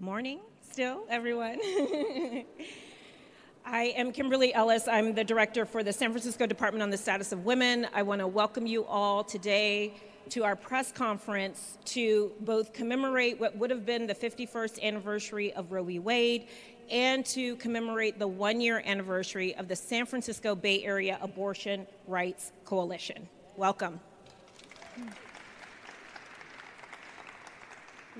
Morning, still, everyone. I am Kimberly Ellis. I'm the director for the San Francisco Department on the Status of Women. I want to welcome you all today to our press conference to both commemorate what would have been the 51st anniversary of Roe v. Wade and to commemorate the one year anniversary of the San Francisco Bay Area Abortion Rights Coalition. Welcome.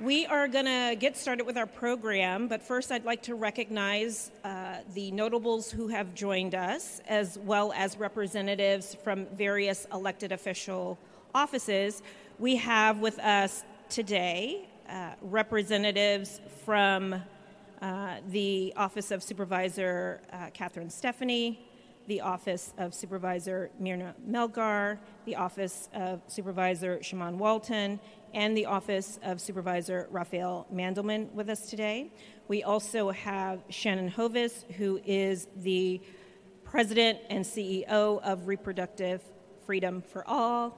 We are going to get started with our program, but first I'd like to recognize uh, the notables who have joined us, as well as representatives from various elected official offices. We have with us today uh, representatives from uh, the Office of Supervisor uh, Catherine Stefani, the Office of Supervisor Myrna Melgar, the Office of Supervisor Shamann Walton, and the Office of Supervisor Raphael Mandelman with us today. We also have Shannon Hovis, who is the President and CEO of Reproductive Freedom for All.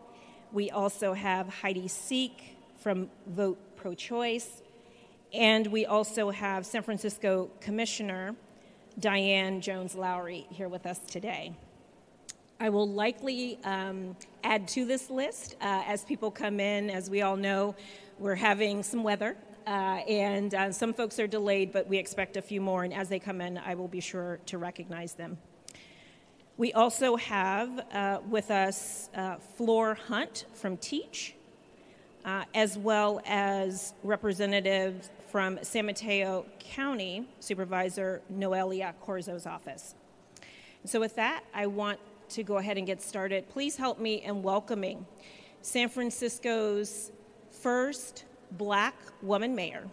We also have Heidi Sieck from Vote Pro Choice. And we also have San Francisco Commissioner Diane Jones Lowry here with us today. I will likely um, add to this list uh, as people come in. As we all know, we're having some weather, uh, and uh, some folks are delayed, but we expect a few more. And as they come in, I will be sure to recognize them. We also have uh, with us uh, Floor Hunt from Teach, uh, as well as representatives from San Mateo County Supervisor Noelia Corzo's office. So, with that, I want to go ahead and get started. Please help me in welcoming San Francisco's first black woman mayor,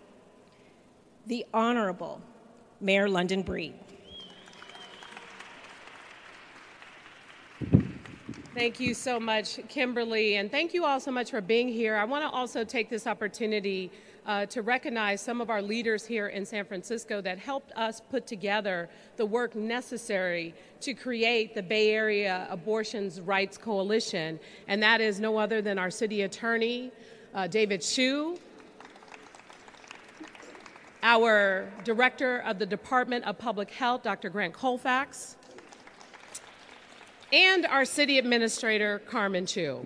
the Honorable Mayor London Breed. Thank you so much, Kimberly, and thank you all so much for being here. I want to also take this opportunity uh, to recognize some of our leaders here in San Francisco that helped us put together the work necessary to create the Bay Area Abortions Rights Coalition, and that is no other than our city attorney, uh, David Chiu, our director of the Department of Public Health, Dr. Grant Colfax, and our city administrator, Carmen Chu.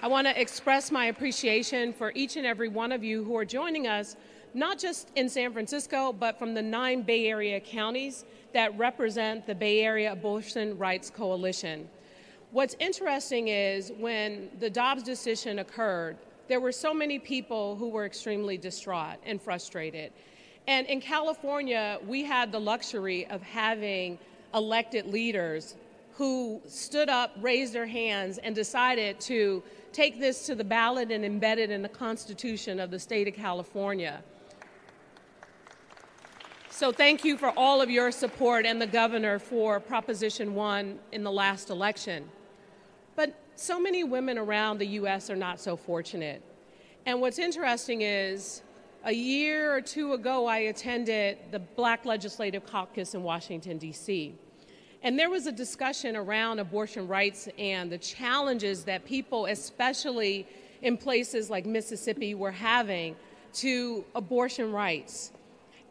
I want to express my appreciation for each and every one of you who are joining us, not just in San Francisco, but from the nine Bay Area counties that represent the Bay Area Abortion Rights Coalition. What's interesting is when the Dobbs decision occurred, there were so many people who were extremely distraught and frustrated. And in California, we had the luxury of having elected leaders who stood up, raised their hands, and decided to take this to the ballot and embed it in the Constitution of the state of California. So, thank you for all of your support and the governor for Proposition 1 in the last election. But so many women around the U.S. are not so fortunate. And what's interesting is a year or two ago, I attended the Black Legislative Caucus in Washington, D.C. And there was a discussion around abortion rights and the challenges that people, especially in places like Mississippi, were having to abortion rights.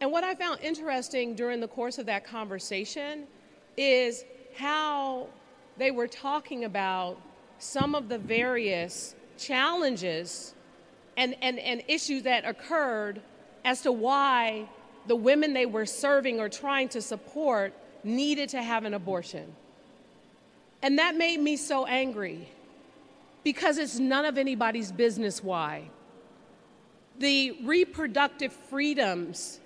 And what I found interesting during the course of that conversation is how they were talking about some of the various challenges and, and, and issues that occurred as to why the women they were serving or trying to support needed to have an abortion. And that made me so angry because it's none of anybody's business why. The reproductive freedoms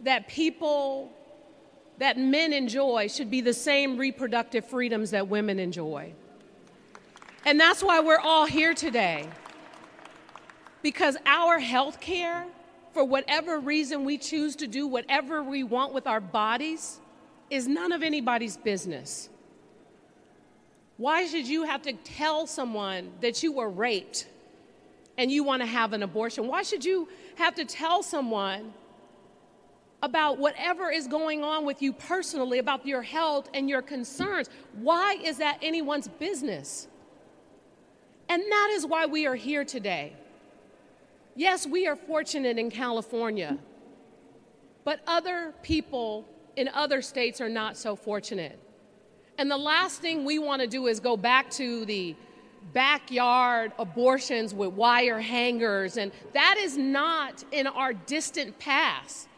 that people, that men enjoy, should be the same reproductive freedoms that women enjoy. And that's why we're all here today. Because our health care, for whatever reason we choose to do whatever we want with our bodies, is none of anybody's business. Why should you have to tell someone that you were raped and you want to have an abortion? Why should you have to tell someone about whatever is going on with you personally, about your health and your concerns? Why is that anyone's business? And that is why we are here today. Yes, we are fortunate in California, but other people in other states are not so fortunate. And the last thing we want to do is go back to the backyard abortions with wire hangers, and that is not in our distant past.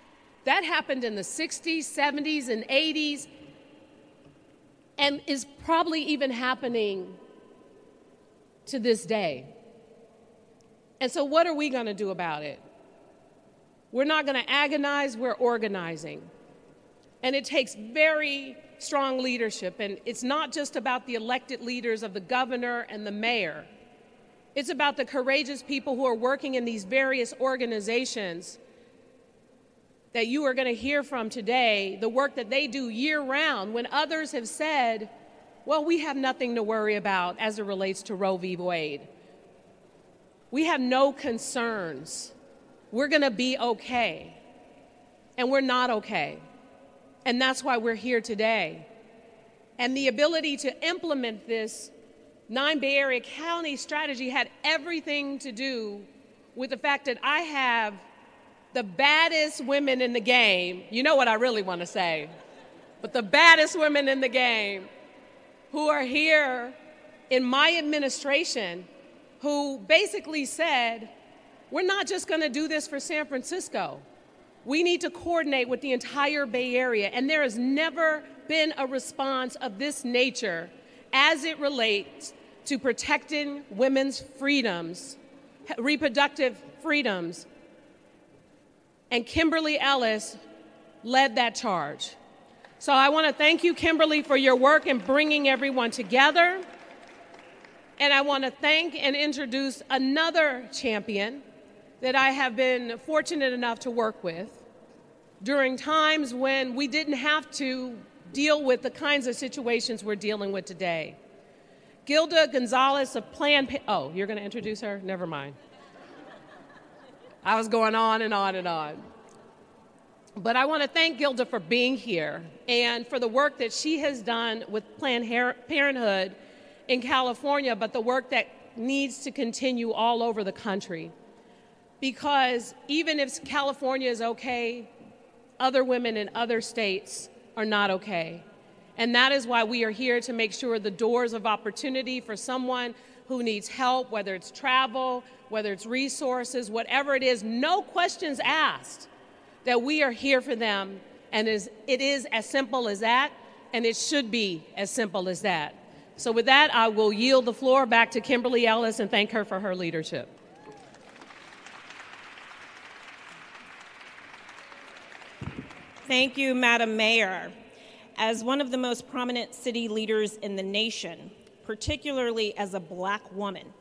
That happened in the 60s, 70s, and 80s, and is probably even happening to this day. And so, what are we going to do about it? We're not going to agonize, we're organizing. And it takes very strong leadership. And it's not just about the elected leaders of the governor and the mayor, it's about the courageous people who are working in these various organizations that you are going to hear from today, the work that they do year round when others have said, well, we have nothing to worry about as it relates to Roe v. Wade. We have no concerns. We're going to be okay. And we're not okay. And that's why we're here today. And the ability to implement this nine Bay Area County strategy had everything to do with the fact that I have the baddest women in the game. You know what I really want to say. But the baddest women in the game who are here in my administration who basically said, we're not just going to do this for San Francisco. We need to coordinate with the entire Bay Area, and there has never been a response of this nature as it relates to protecting women's freedoms, reproductive freedoms. And Kimberly Ellis led that charge. So I want to thank you, Kimberly, for your work in bringing everyone together. And I want to thank and introduce another champion that I have been fortunate enough to work with during times when we didn't have to deal with the kinds of situations we're dealing with today. Gilda Gonzalez of Planned Oh, you're going to introduce her? Never mind. I was going on and on and on. But I want to thank Gilda for being here and for the work that she has done with Planned Parenthood in California, but the work that needs to continue all over the country because even if California is okay, other women in other states are not okay. And that is why we are here to make sure the doors of opportunity for someone who needs help, whether it's travel, whether it's resources, whatever it is, no questions asked, that we are here for them. And it is as simple as that, and it should be as simple as that. So, with that, I will yield the floor back to Kimberly Ellis and thank her for her leadership. Thank you, Madam Mayor. As one of the most prominent city leaders in the nation, particularly as a black woman,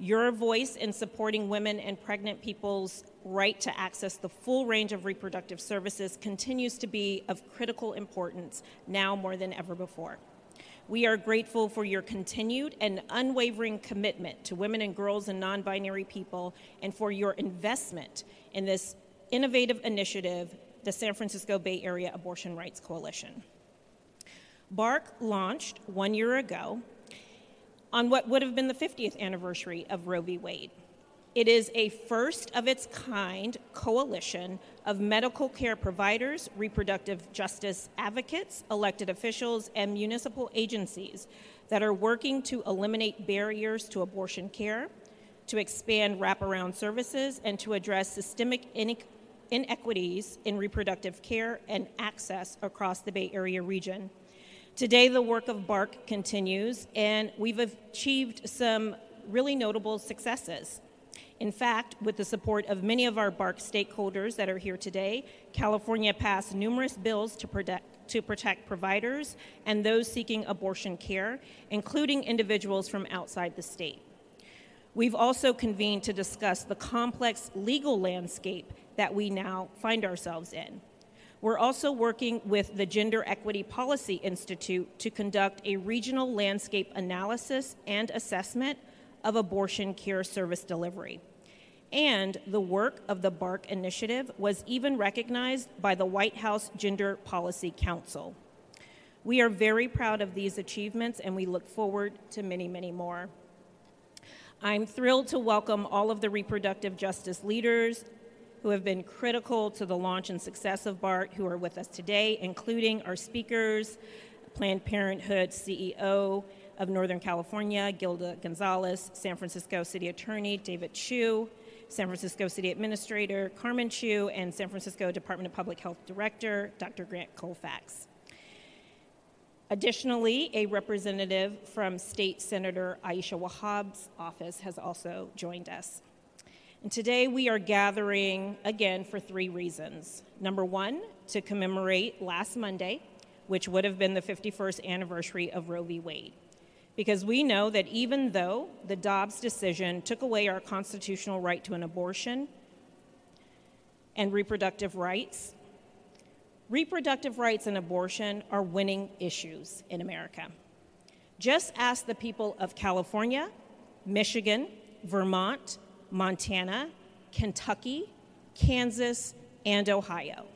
your voice in supporting women and pregnant people's right to access the full range of reproductive services continues to be of critical importance now more than ever before. We are grateful for your continued and unwavering commitment to women and girls and non binary people and for your investment in this innovative initiative the San Francisco Bay Area Abortion Rights Coalition. BARC launched one year ago on what would have been the 50th anniversary of Roe v. Wade. It is a first of its kind coalition of medical care providers, reproductive justice advocates, elected officials, and municipal agencies that are working to eliminate barriers to abortion care, to expand wraparound services, and to address systemic inequities in reproductive care and access across the Bay Area region. Today, the work of BARC continues, and we've achieved some really notable successes. In fact, with the support of many of our BARC stakeholders that are here today, California passed numerous bills to protect, to protect providers and those seeking abortion care, including individuals from outside the state. We've also convened to discuss the complex legal landscape that we now find ourselves in. We're also working with the Gender Equity Policy Institute to conduct a regional landscape analysis and assessment of abortion care service delivery. And the work of the BARC initiative was even recognized by the White House Gender Policy Council. We are very proud of these achievements and we look forward to many, many more. I'm thrilled to welcome all of the reproductive justice leaders who have been critical to the launch and success of BARC, who are with us today, including our speakers, Planned Parenthood CEO of Northern California, Gilda Gonzalez, San Francisco City Attorney David Chiu, San Francisco City Administrator Carmen Chu, and San Francisco Department of Public Health Director Dr. Grant Colfax. Additionally, a representative from State Senator Aisha Wahab's office has also joined us. And today we are gathering again for three reasons. Number one, to commemorate last Monday, which would have been the 51st anniversary of Roe v. Wade. Because we know that even though the Dobbs decision took away our constitutional right to an abortion and reproductive rights, reproductive rights and abortion are winning issues in America. Just ask the people of California, Michigan, Vermont, Montana, Kentucky, Kansas, and Ohio.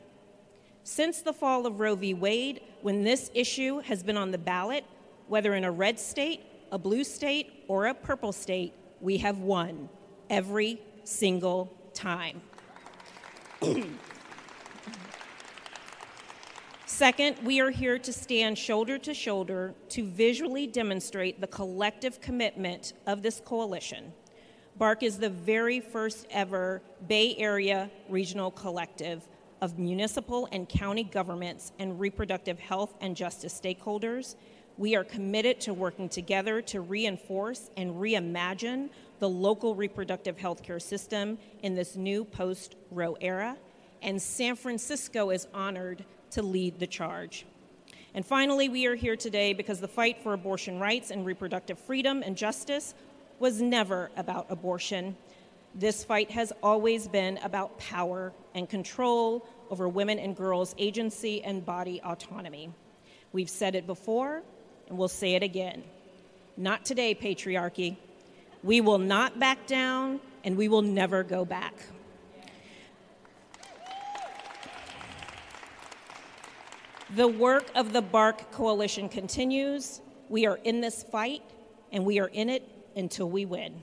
Since the fall of Roe v. Wade, when this issue has been on the ballot, whether in a red state, a blue state, or a purple state, we have won every single time. Second, we are here to stand shoulder to shoulder to visually demonstrate the collective commitment of this coalition. BARC is the very first ever Bay Area regional collective of municipal and county governments and reproductive health and justice stakeholders. We are committed to working together to reinforce and reimagine the local reproductive health care system in this new post Roe era. And San Francisco is honored to lead the charge. And finally, we are here today because the fight for abortion rights and reproductive freedom and justice was never about abortion. This fight has always been about power and control over women and girls' agency and body autonomy. We've said it before, and we'll say it again. Not today, patriarchy. We will not back down, and we will never go back. The work of the BARC Coalition continues. We are in this fight, and we are in it until we win.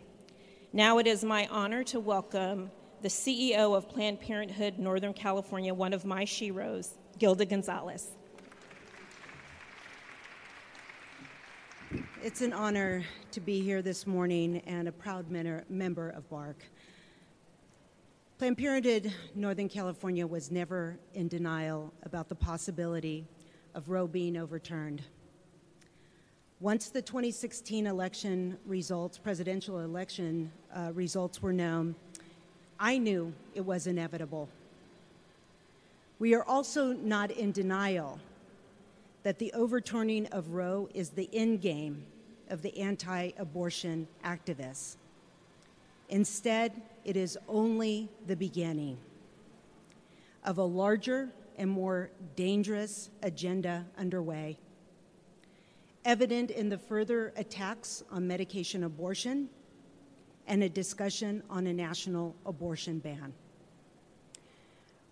Now it is my honor to welcome the CEO of Planned Parenthood Northern California, one of my sheroes, Gilda Gonzalez. It's an honor to be here this morning and a proud member of BARC. Planned Parenthood Northern California was never in denial about the possibility of Roe being overturned. Once the 2016 election results, presidential election uh, results were known, I knew it was inevitable. We are also not in denial that the overturning of Roe is the end game of the anti abortion activists. Instead, it is only the beginning of a larger and more dangerous agenda underway, evident in the further attacks on medication abortion and a discussion on a national abortion ban.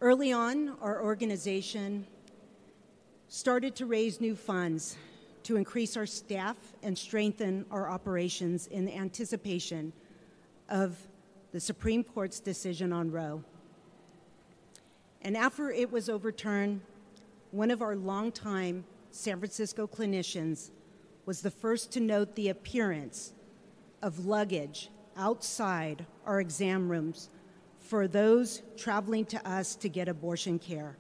Early on, our organization started to raise new funds to increase our staff and strengthen our operations in anticipation of the Supreme Court's decision on Roe. And after it was overturned, one of our longtime San Francisco clinicians was the first to note the appearance of luggage outside our exam rooms for those traveling to us to get abortion care,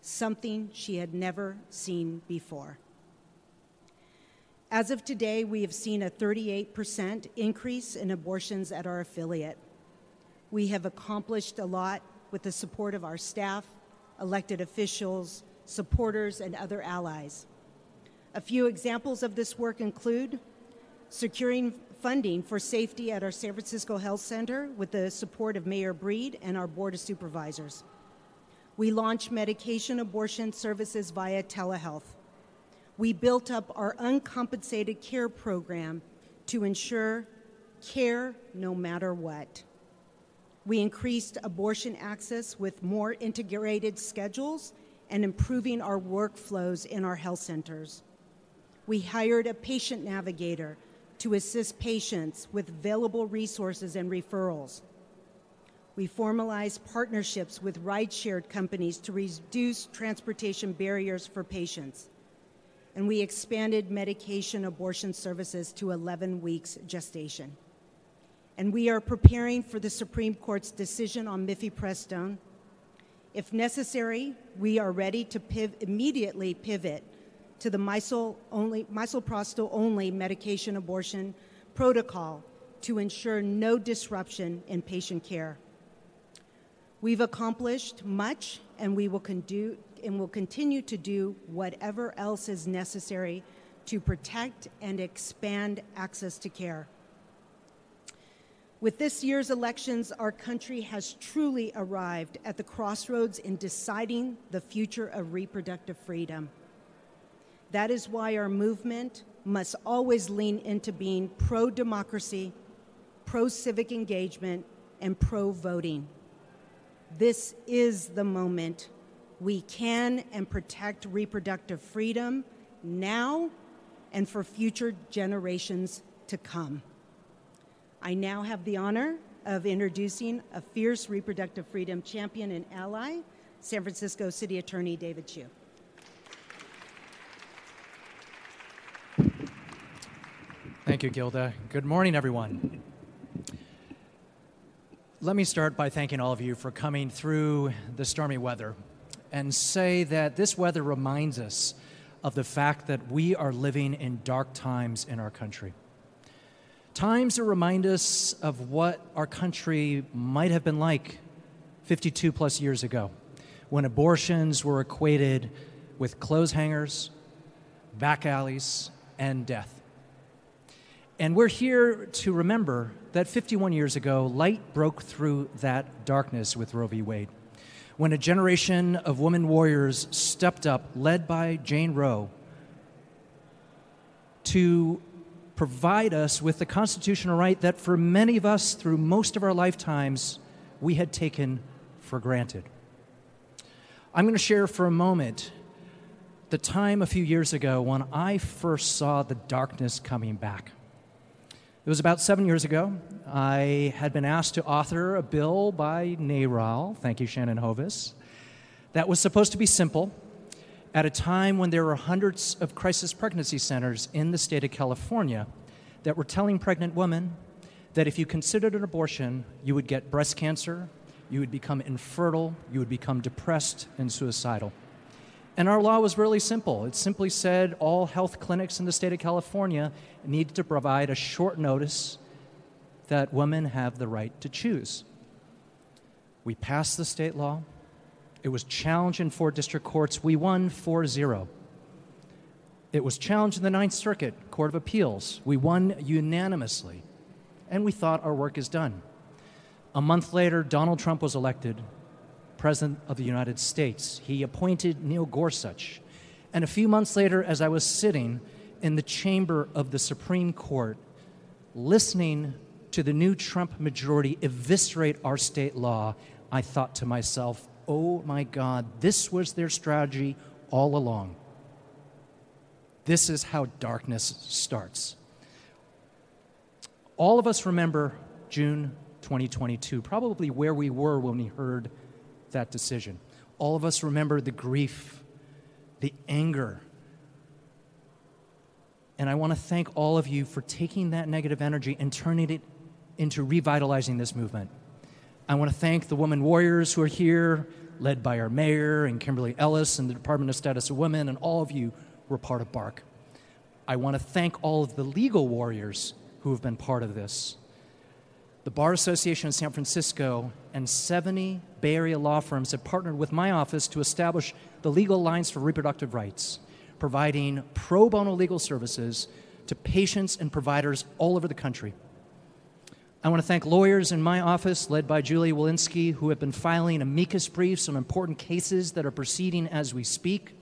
something she had never seen before. As of today, we have seen a 38% increase in abortions at our affiliate. We have accomplished a lot with the support of our staff, elected officials, supporters, and other allies. A few examples of this work include securing funding for safety at our San Francisco Health Center with the support of Mayor Breed and our Board of Supervisors. We launched medication abortion services via telehealth we built up our uncompensated care program to ensure care no matter what. We increased abortion access with more integrated schedules and improving our workflows in our health centers. We hired a patient navigator to assist patients with available resources and referrals. We formalized partnerships with ride shared companies to reduce transportation barriers for patients. And we expanded medication abortion services to 11 weeks gestation. And we are preparing for the Supreme Court's decision on mifepristone. If necessary, we are ready to piv- immediately pivot to the misoprostol only, misoprostol medication abortion protocol to ensure no disruption in patient care. We've accomplished much, and we will, and will continue to do whatever else is necessary to protect and expand access to care. With this year's elections, our country has truly arrived at the crossroads in deciding the future of reproductive freedom. That is why our movement must always lean into being pro democracy, pro civic engagement, and pro voting. This is the moment we can and protect reproductive freedom now and for future generations to come. I now have the honor of introducing a fierce reproductive freedom champion and ally, San Francisco City Attorney David Chiu. Thank you, Gilda. Good morning, everyone. Let me start by thanking all of you for coming through the stormy weather and say that this weather reminds us of the fact that we are living in dark times in our country. Times that remind us of what our country might have been like 52 plus years ago when abortions were equated with clothes hangers, back alleys, and death. And we're here to remember that 51 years ago, light broke through that darkness with Roe v. Wade. When a generation of women warriors stepped up, led by Jane Roe, to provide us with the constitutional right that for many of us through most of our lifetimes we had taken for granted. I'm going to share for a moment the time a few years ago when I first saw the darkness coming back. It was about seven years ago. I had been asked to author a bill by NARAL, thank you, Shannon Hovis, that was supposed to be simple at a time when there were hundreds of crisis pregnancy centers in the state of California that were telling pregnant women that if you considered an abortion, you would get breast cancer, you would become infertile, you would become depressed and suicidal. And our law was really simple. It simply said all health clinics in the state of California need to provide a short notice that women have the right to choose. We passed the state law. It was challenged in four district courts. We won 4 0. It was challenged in the Ninth Circuit Court of Appeals. We won unanimously. And we thought our work is done. A month later, Donald Trump was elected President of the United States. He appointed Neil Gorsuch. And a few months later, as I was sitting in the chamber of the Supreme Court, listening to the new Trump majority eviscerate our state law, I thought to myself, oh my God, this was their strategy all along. This is how darkness starts. All of us remember June 2022, probably where we were when we heard that decision. All of us remember the grief, the anger. And I want to thank all of you for taking that negative energy and turning it into revitalizing this movement. I want to thank the women warriors who are here, led by our mayor and Kimberly Ellis and the Department of Status of Women, and all of you were part of BARC. I want to thank all of the legal warriors who have been part of this the Bar Association of San Francisco and 70 Bay Area law firms have partnered with my office to establish the Legal Alliance for Reproductive Rights, providing pro bono legal services to patients and providers all over the country. I want to thank lawyers in my office, led by Julie Wilensky, who have been filing amicus briefs on important cases that are proceeding as we speak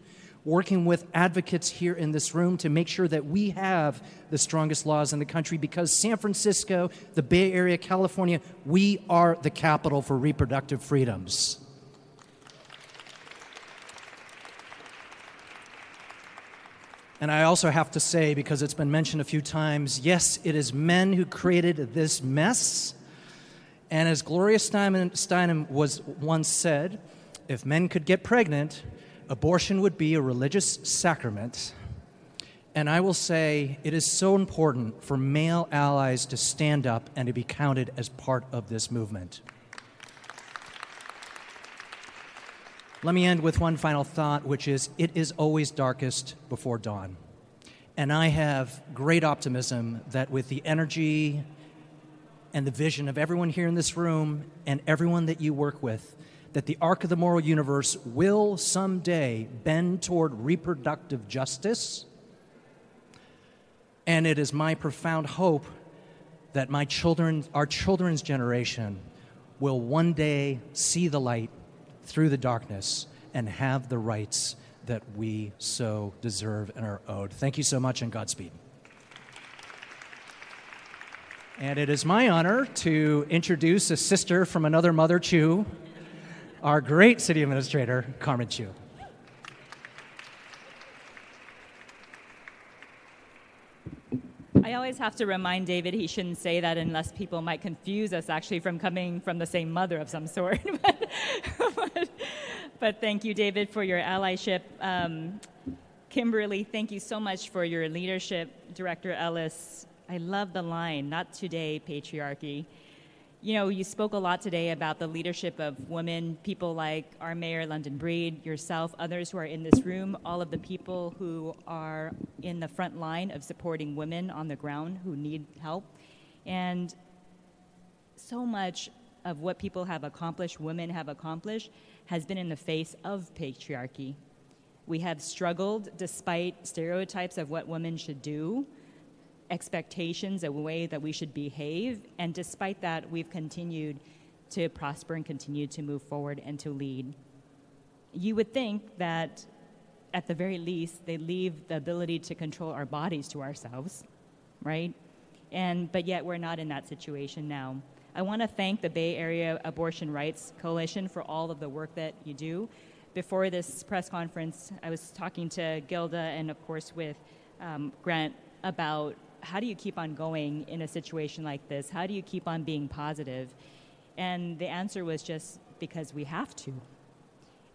working with advocates here in this room to make sure that we have the strongest laws in the country because San Francisco, the Bay Area, California, we are the capital for reproductive freedoms. And I also have to say, because it's been mentioned a few times, yes, it is men who created this mess. And as Gloria Steinem, was once said, if men could get pregnant, abortion would be a religious sacrament. And I will say it is so important for male allies to stand up and to be counted as part of this movement. Let me end with one final thought, which is it is always darkest before dawn. And I have great optimism that with the energy and the vision of everyone here in this room and everyone that you work with, that the arc of the moral universe will someday bend toward reproductive justice. And it is my profound hope that my children, our children's generation, will one day see the light through the darkness and have the rights that we so deserve and are owed. Thank you so much and Godspeed. And it is my honor to introduce a sister from another mother Chu, our great city administrator, Carmen Chu. I always have to remind David he shouldn't say that unless people might confuse us actually from coming from the same mother of some sort. but, but, but, thank you, David, for your allyship. Um, Kimberly, thank you so much for your leadership. Director Ellis, I love the line, not today, patriarchy. You know, you spoke a lot today about the leadership of women, people like our Mayor London Breed, yourself, others who are in this room, all of the people who are in the front line of supporting women on the ground who need help. And so much of what people have accomplished, women have accomplished, has been in the face of patriarchy. We have struggled despite stereotypes of what women should do expectations, a way that we should behave. And despite that, we've continued to prosper and continue to move forward and to lead. You would think that at the very least, they leave the ability to control our bodies to ourselves, right? And but yet we're not in that situation now. I want to thank the Bay Area Abortion Rights Coalition for all of the work that you do. Before this press conference, I was talking to Gilda and, of course, with um, Grant about how do you keep on going in a situation like this? How do you keep on being positive? And the answer was just because we have to.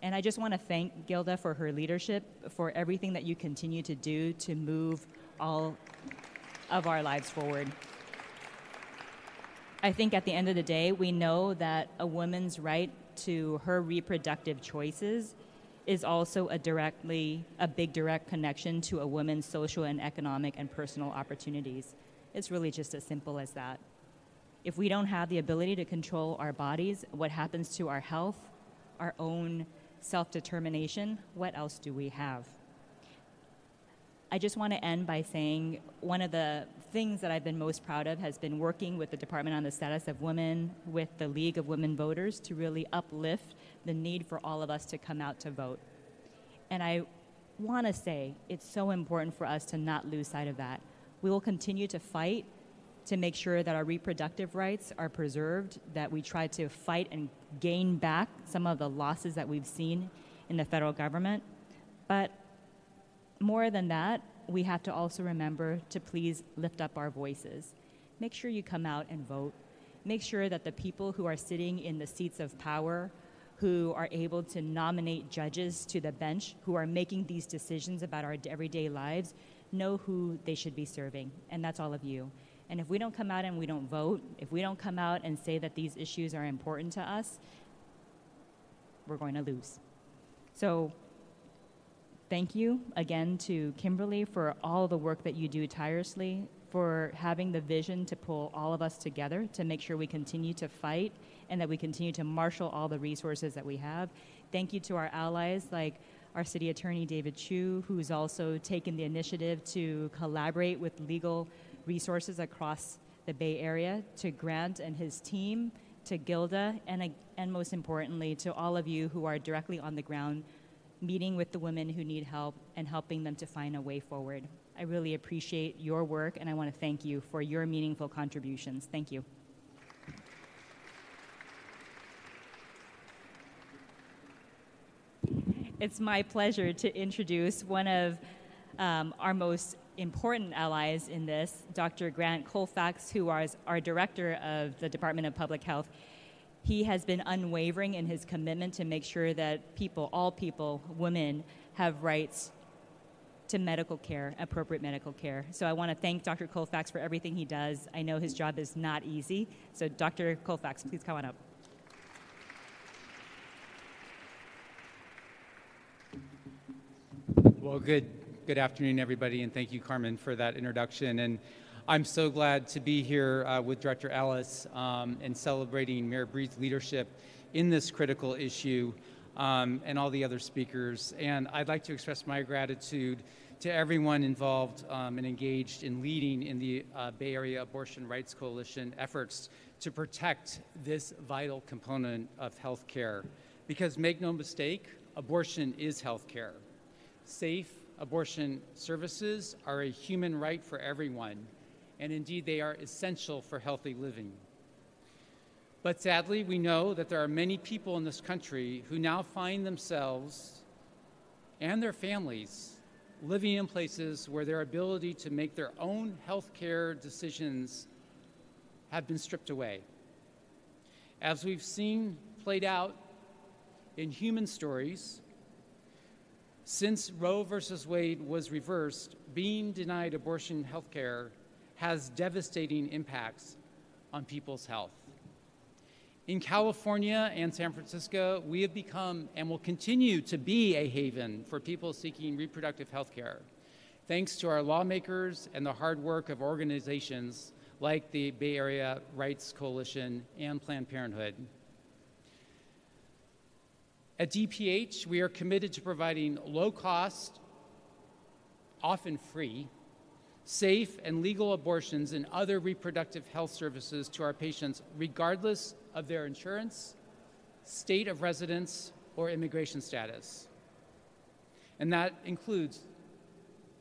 And I just want to thank Gilda for her leadership, for everything that you continue to do to move all of our lives forward. I think at the end of the day, we know that a woman's right to her reproductive choices is also a directly a big direct connection to a woman's social and economic and personal opportunities. It's really just as simple as that. If we don't have the ability to control our bodies, what happens to our health, our own self-determination, what else do we have? I just want to end by saying one of the things that I've been most proud of has been working with the Department on the Status of Women, with the League of Women Voters to really uplift the need for all of us to come out to vote. And I want to say it's so important for us to not lose sight of that. We will continue to fight to make sure that our reproductive rights are preserved, that we try to fight and gain back some of the losses that we've seen in the federal government. But more than that, we have to also remember to please lift up our voices. Make sure you come out and vote. Make sure that the people who are sitting in the seats of power, who are able to nominate judges to the bench, who are making these decisions about our everyday lives, know who they should be serving. And that's all of you. And if we don't come out and we don't vote, if we don't come out and say that these issues are important to us, we're going to lose. So thank you again to Kimberly for all the work that you do tirelessly, for having the vision to pull all of us together to make sure we continue to fight and that we continue to marshal all the resources that we have. Thank you to our allies like our city attorney David Chiu, who's also taken the initiative to collaborate with legal resources across the Bay Area, to Grant and his team, to Gilda, and, and most importantly, to all of you who are directly on the ground meeting with the women who need help and helping them to find a way forward. I really appreciate your work and I want to thank you for your meaningful contributions. Thank you. It's my pleasure to introduce one of um, our most important allies in this, Dr. Grant Colfax, who is our director of the Department of Public Health. He has been unwavering in his commitment to make sure that people, all people, women, have rights to medical care, appropriate medical care. So I want to thank Dr. Colfax for everything he does. I know his job is not easy. So, Dr. Colfax, please come on up. Well, good, good afternoon, everybody, and thank you, Carmen, for that introduction. And I'm so glad to be here uh, with Director Ellis um, and celebrating Mayor Breed's leadership in this critical issue um, and all the other speakers. And I'd like to express my gratitude to everyone involved um, and engaged in leading in the uh, Bay Area Abortion Rights Coalition efforts to protect this vital component of health care. Because make no mistake, abortion is health care. Safe abortion services are a human right for everyone, and indeed they are essential for healthy living. But sadly, we know that there are many people in this country who now find themselves and their families living in places where their ability to make their own health care decisions have been stripped away. As we've seen played out in human stories, since Roe versus Wade was reversed, being denied abortion health care has devastating impacts on people's health. In California and San Francisco, we have become and will continue to be a haven for people seeking reproductive health care, thanks to our lawmakers and the hard work of organizations like the Bay Area Rights Coalition and Planned Parenthood. At DPH, we are committed to providing low cost, often free, safe and legal abortions and other reproductive health services to our patients, regardless of their insurance, state of residence, or immigration status. And that includes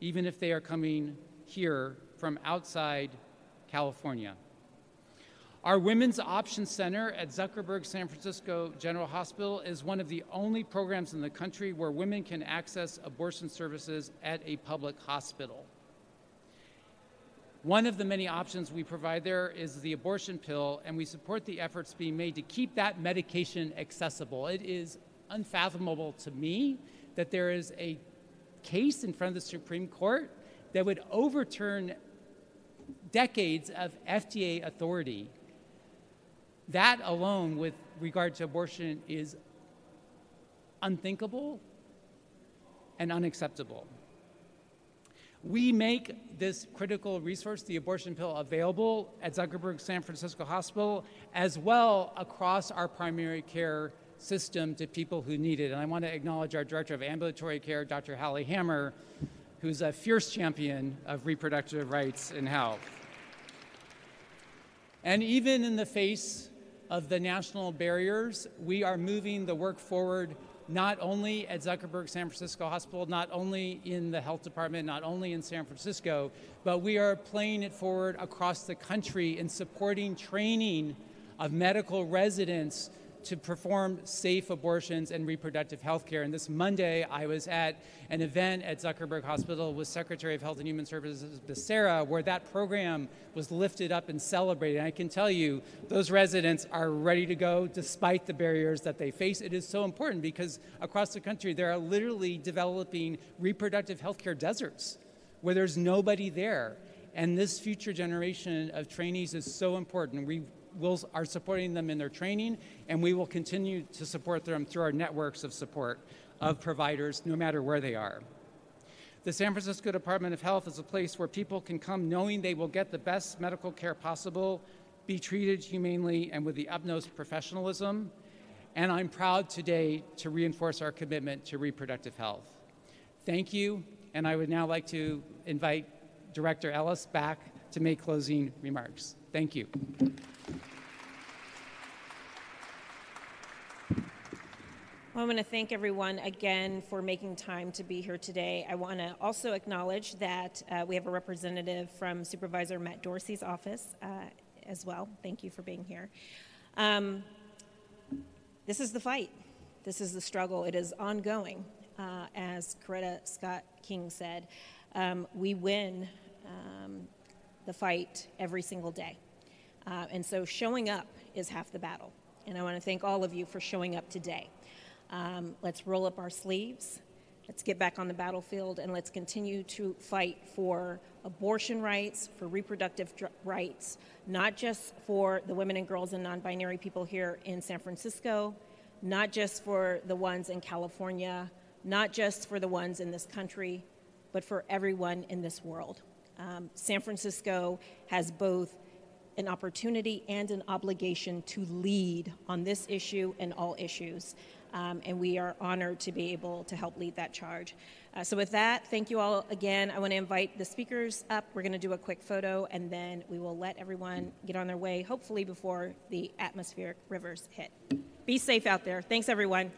even if they are coming here from outside California. Our Women's Option Center at Zuckerberg San Francisco General Hospital is one of the only programs in the country where women can access abortion services at a public hospital. One of the many options we provide there is the abortion pill, and we support the efforts being made to keep that medication accessible. It is unfathomable to me that there is a case in front of the Supreme Court that would overturn decades of FDA authority. That alone, with regard to abortion, is unthinkable and unacceptable. We make this critical resource, the abortion pill, available at Zuckerberg San Francisco Hospital as well across our primary care system to people who need it. And I want to acknowledge our Director of Ambulatory Care, Dr. Hali Hammer, who's a fierce champion of reproductive rights and health. And even in the face of the national barriers, we are moving the work forward not only at Zuckerberg San Francisco Hospital, not only in the health department, not only in San Francisco, but we are playing it forward across the country in supporting training of medical residents to perform safe abortions and reproductive health care. And this Monday, I was at an event at Zuckerberg Hospital with Secretary of Health and Human Services Becerra, where that program was lifted up and celebrated. And I can tell you, those residents are ready to go despite the barriers that they face. It is so important because across the country, there are literally developing reproductive health care deserts where there's nobody there. And this future generation of trainees is so important. We will, are supporting them in their training, and we will continue to support them through our networks of support of providers, no matter where they are. The San Francisco Department of Health is a place where people can come knowing they will get the best medical care possible, be treated humanely, and with the utmost professionalism. And I'm proud today to reinforce our commitment to reproductive health. Thank you, and I would now like to invite Director Ellis back to make closing remarks. Thank you. Well, I want to thank everyone again for making time to be here today. I want to also acknowledge that uh, we have a representative from Supervisor Matt Dorsey's office uh, as well. Thank you for being here. Um, this is the fight. This is the struggle. It is ongoing, uh, as Coretta Scott King said. um, we win um, the fight every single day. Uh, and so showing up is half the battle. And I want to thank all of you for showing up today. Um, let's roll up our sleeves. Let's get back on the battlefield and let's continue to fight for abortion rights, for reproductive rights, not just for the women and girls and non binary people here in San Francisco, not just for the ones in California, not just for the ones in this country, but for everyone in this world. Um, San Francisco has both an opportunity and an obligation to lead on this issue and all issues. Um, and we are honored to be able to help lead that charge. Uh, so, with that, thank you all again. I want to invite the speakers up. We're going to do a quick photo, and then we will let everyone get on their way, hopefully, before the atmospheric rivers hit. Be safe out there. Thanks, everyone.